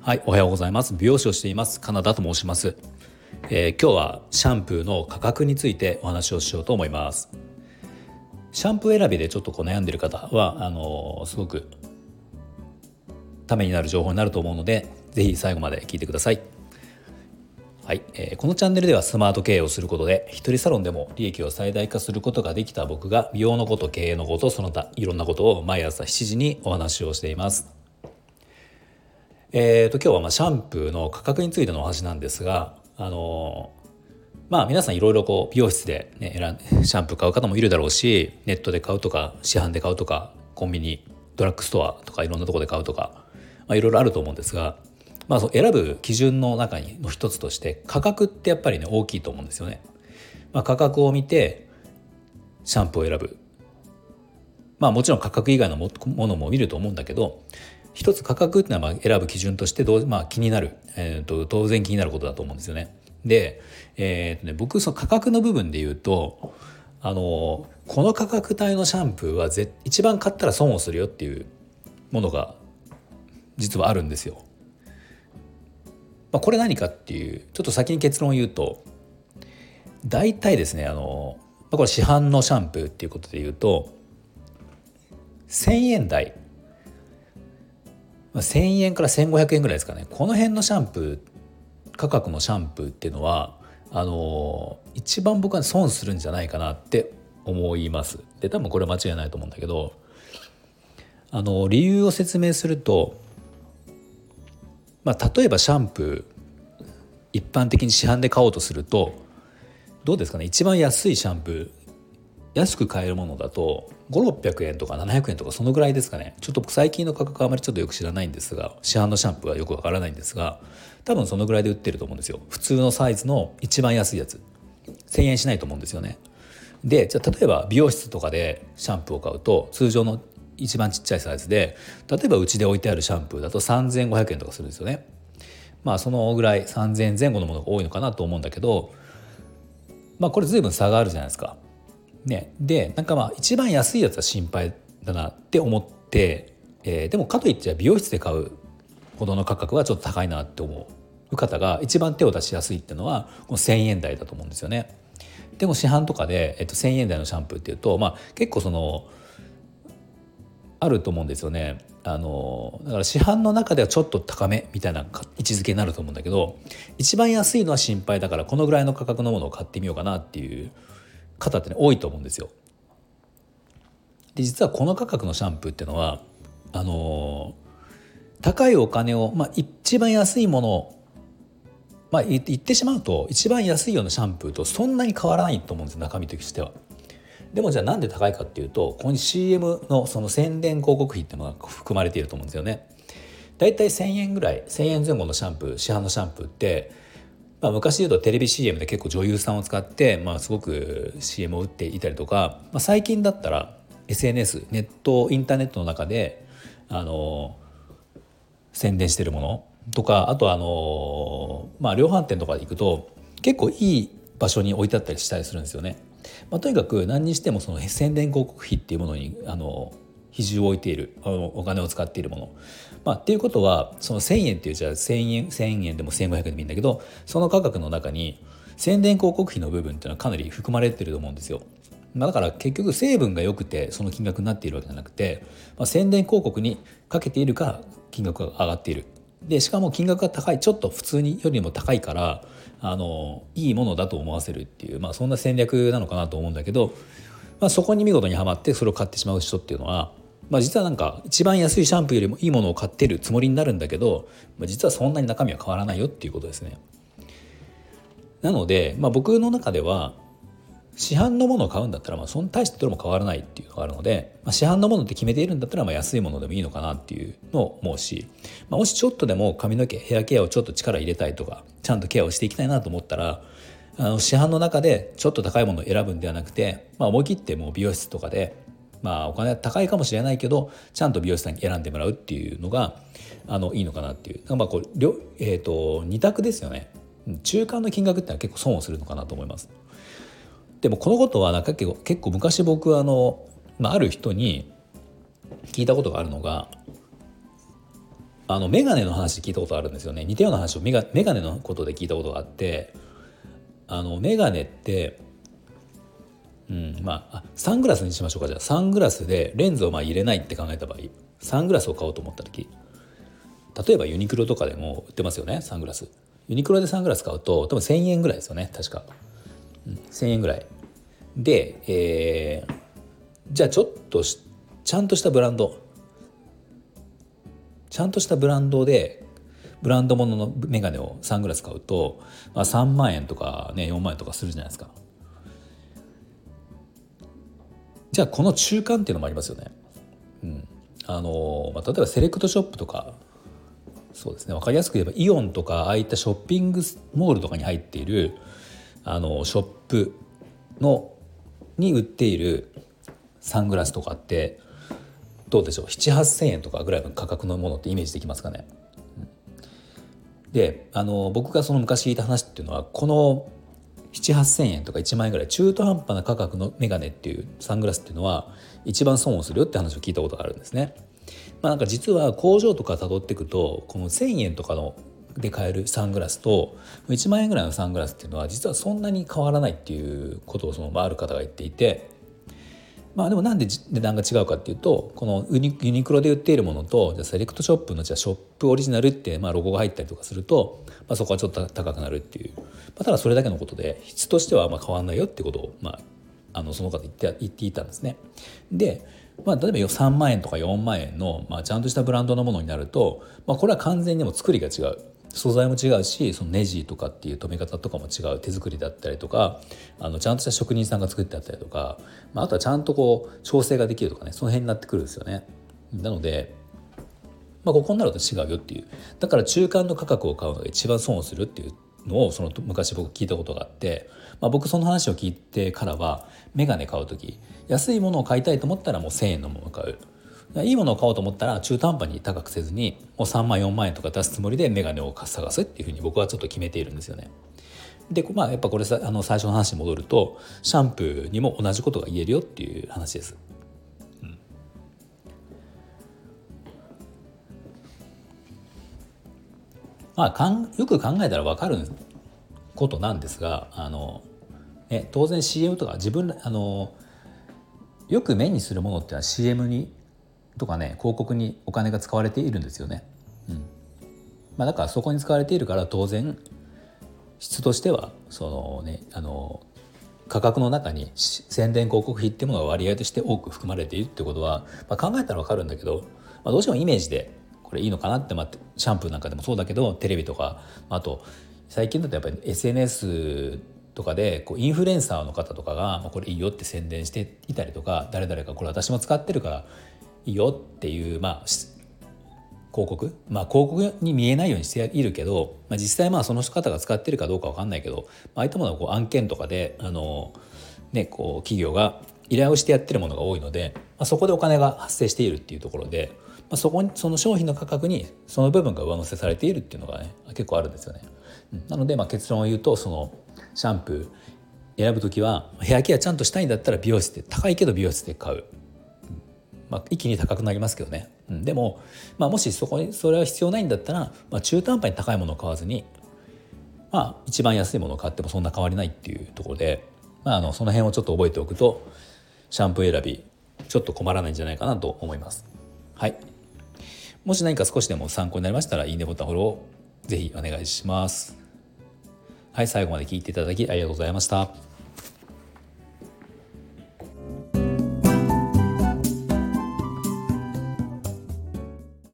はい、おはようございます。美容師をしています。カナダと申します、えー、今日はシャンプーの価格についてお話をしようと思います。シャンプー選びでちょっとこう悩んでる方はあのー、すごくためになる情報になると思うので、ぜひ最後まで聞いてください。はい、えー、このチャンネルではスマート経営をすることで一人サロンでも利益を最大化することができた僕が美容のこと経営のことその他いろんなことを毎朝7時にお話をしています。えーと、今日はまあシャンプーの価格についてのお話なんですが、あのまあ皆さんいろいろこう美容室で、ね、選んシャンプー買う方もいるだろうしネットで買うとか市販で買うとかコンビニドラッグストアとかいろんなとこで買うとか、まあ、いろいろあると思うんですが、まあ、そ選ぶ基準の中にの一つとして価格ってやっぱりね大きいと思うんですよね。まあ、価格を見てシャンプーを選ぶまあもちろん価格以外のものも見ると思うんだけど一つ価格っていうのはまあ選ぶ基準としてどう、まあ、気になる、えーと、当然気になることだと思うんですよね。で、えーとね、僕その価格の部分で言うとあのこの価格帯のシャンプーはぜ一番買ったら損をするよっていうものが実はあるんですよ。まあ、これ何かっていうちょっと先に結論を言うと大体ですねあの、まあ、これ市販のシャンプーっていうことで言うと1,000円台。ま1,000円から1,500円ぐらいですかね。この辺のシャンプー価格のシャンプーっていうのはあの一番僕は損するんじゃないかなって思います。で多分これ間違いないと思うんだけどあの理由を説明すると、まあ、例えばシャンプー一般的に市販で買おうとするとどうですかね？一番安いシャンプー安く買えるものだと5600円とか700円とかそのぐらいですかね？ちょっと最近の価格はあまりちょっとよく知らないんですが市販のシャンプーはよくわからないんですが多分そのぐらいで売ってると思うんですよ。普通のサイズの一番安いやつ。1000円しないと思うんですよね。でじゃあ例えば美容室とかでシャンプーを買うと通常の一番ちっちゃいサイズで例えばうちで置いてあるシャンプーだと3500円とかするんですよね。まあそのぐらい3000円前後のものが多いのかなと思うんだけどまあこれ随分差があるじゃないですか。ね、でなんかまあ一番安いやつは心配だなって思って、えー、でもかといって美容室で買うほどの価格はちょっと高いなって思う方が一番手を出しやすいっていうのはこの1,000円台だと思うんですよね。でも市販とかで、えっと、1,000円台のシャンプーっていうと、まあ、結構そのあると思うんですよね。あのだから市販の中ではちょっと高めみたいな位置づけになると思うんだけど一番安いのは心配だからこのぐらいの価格のものを買ってみようかなっていう方ってね多いと思うんですよ。で実はこの価格のシャンプーっていうのはあの高いお金を、まあ、一番安いものをまあ、言ってしまうと一番安いようなシャンプーとそんなに変わらないと思うんです中身としては。でもじゃあなんで高いかっていうとここに CM のその宣伝広告費っていうのが含まれていると思うんですよね。だいたい1,000円ぐらい1,000円前後のシャンプー市販のシャンプーってまあ、昔で言うとテレビ CM で結構女優さんを使って、まあ、すごく CM を打っていたりとか、まあ、最近だったら SNS ネットインターネットの中であの宣伝してるものとかあとあの、まあ、量販店とか行くと結構いい場所に置いてあったりしたりするんですよね。まあ、とにかく何にしてもその宣伝広告費っていうものにあの比重を置いているお金を使っているもの。まあ、っていうことはその1,000円っていうじゃあ1,000円1,000円でも1,500円でもいいんだけどその価格の中に宣伝広告費の部分っていうのはかなり含まれてると思うんですよ。まあ、だから結局成分が良くてその金額になっているわけじゃなくて、まあ、宣伝広告にかけているか金額が上がっている。でしかも金額が高いちょっと普通によりも高いからあのいいものだと思わせるっていう、まあ、そんな戦略なのかなと思うんだけど、まあ、そこに見事にはまってそれを買ってしまう人っていうのはまあ、実はなんか一番安いシャンプーよりもいいものを買ってるつもりになるんだけど、まあ、実はそんなに中身は変わらないよっていうことですね。なので、まあ、僕の中では市販のものを買うんだったら、まあ、そん大してどれも変わらないっていうのがあるので、まあ、市販のものって決めているんだったら、まあ、安いものでもいいのかなっていうのを思うし、まあ、もしちょっとでも髪の毛ヘアケアをちょっと力入れたいとかちゃんとケアをしていきたいなと思ったらあの市販の中でちょっと高いものを選ぶんではなくて、まあ、思い切ってもう美容室とかでまあお金は高いかもしれないけどちゃんと美容師さんに選んでもらうっていうのがあのいいのかなっていう。まあこう、えーと、2択ですよね。中間の金額ってのは結構損をするのかなと思います。でもこのことはなんか結構昔僕はあのまあ、ある人に聞いたことがあるのがあのメガネの話聞いたことあるんですよね。似たような話をメガメガネのことで聞いたことがあってあのメガネってうんまあサングラスにしましょうかじゃあ。サングラスでレンズをまあ入れないって考えた場合サングラスを買おうと思った時例えばユニクロとかでも売ってますよねサングラス。ユニクロでサングラス買うと多分1,000円ぐらいですよね確か、1,000円ぐらい。で、えー、じゃあちょっとちゃんとしたブランド。ちゃんとしたブランドでブランド物のメガネをサングラス買うと、まあ、3万円とかね4万円とかするじゃないですか。じゃあこの中間っていうのもありますよね。うん。あのまあ、例えばセレクトショップとかそうですね。分かりやすく言えばイオンとかああいったショッピングモールとかに入っているあのショップのに売っているサングラスとかってどうでしょう？7,8,000円とかぐらいの価格のものってイメージできますかね？であの僕がその昔聞いた話っていうのはこの7,8,000円とか1万円ぐらい中途半端な価格のメガネっていうサングラスっていうのは一番損をするよって話を聞いたことがあるんですね。まあ、なんか実は工場とか辿っていくとこの1,000円とかので買えるサングラスと1万円ぐらいのサングラスっていうのは実はそんなに変わらないっていうことをそのある方が言っていてまあでもなんで値段が違うかっていうとこのユニクロで売っているものとじゃセレクトショップのじゃショップオリジナルってまあロゴが入ったりとかすると、まあ、そこはちょっと高くなるっていう、まあ、ただそれだけのことで質としてはまあ変わんないよってことを、まあ、あのその方言って言っていたんですね。で、まあ、例えば3万円とか4万円の、まあ、ちゃんとしたブランドのものになると、まあ、これは完全にも作りが違う。素材も違うしそのネジとかっていう留め方とかも違う手作りだったりとかあのちゃんとした職人さんが作ってあったりとか、まあ、あとはちゃんとこう調整ができるとかねその辺になってくるんですよね。なのでまあ、ここになると違うよっていうだから中間の価格を買うのが一番損をするっていうのをその昔僕聞いたことがあって、まあ、僕その話を聞いてからは眼鏡買う時安いものを買いたいと思ったらもう1,000円のものを買ういいものを買おうと思ったら中途半端に高くせずにもう3万4万円とか出すつもりで眼鏡を探すっていうふうに僕はちょっと決めているんですよね。でまあやっぱこれさあの最初の話に戻るとシャンプーにも同じことが言えるよっていう話です。うん、まあかんよく考えたら分かることなんですがあの、ね、当然 CM とか自分あのよく目にするものっていうのは CM にとかね広告にお金が使われているんですよね。うんまあ、だからそこに使われているから当然質としてはそのねあの価格の中に宣伝広告費っていうものが割合として多く含まれているってことは、まあ、考えたら分かるんだけど、まあ、どうしてもイメージでこれいいのかなって、まあ、シャンプーなんかでもそうだけどテレビとかあと最近だとやっぱり SNS とかでこうインフルエンサーの方とかがまあこれいいよって宣伝していたりとか誰々がこれ私も使ってるからいいよっていう、まあ、広告？まあ広告に見えないようにしているけど、まあ、実際まあその方が使ってるかどうか分かんないけど、まああいったものはこう案件とかであの、ね、こう企業が依頼をしてやってるものが多いので、まあ、そこでお金が発生しているっていうところで、まあ、そこにその商品の価格にその部分が上乗せされているっていうのがね結構あるんですよね。なのでまあ結論を言うとそのシャンプー選ぶ時はヘアケアちゃんとしたいんだったら美容室で高いけど美容室で買う。まあ、一気に高くなりますけどね、うん、でも、まあ、もしそこにそれは必要ないんだったら、まあ、中途半端に高いものを買わずに、まあ、一番安いものを買ってもそんな変わりないっていうところで、まあ、あのその辺をちょっと覚えておくとシャンプー選びちょっと困らないんじゃないかなと思います。はい、もし何か少しでも参考になりましたらいいねボタンフォローぜひお願いします。はい、最後まで聞いていただきありがとうございました。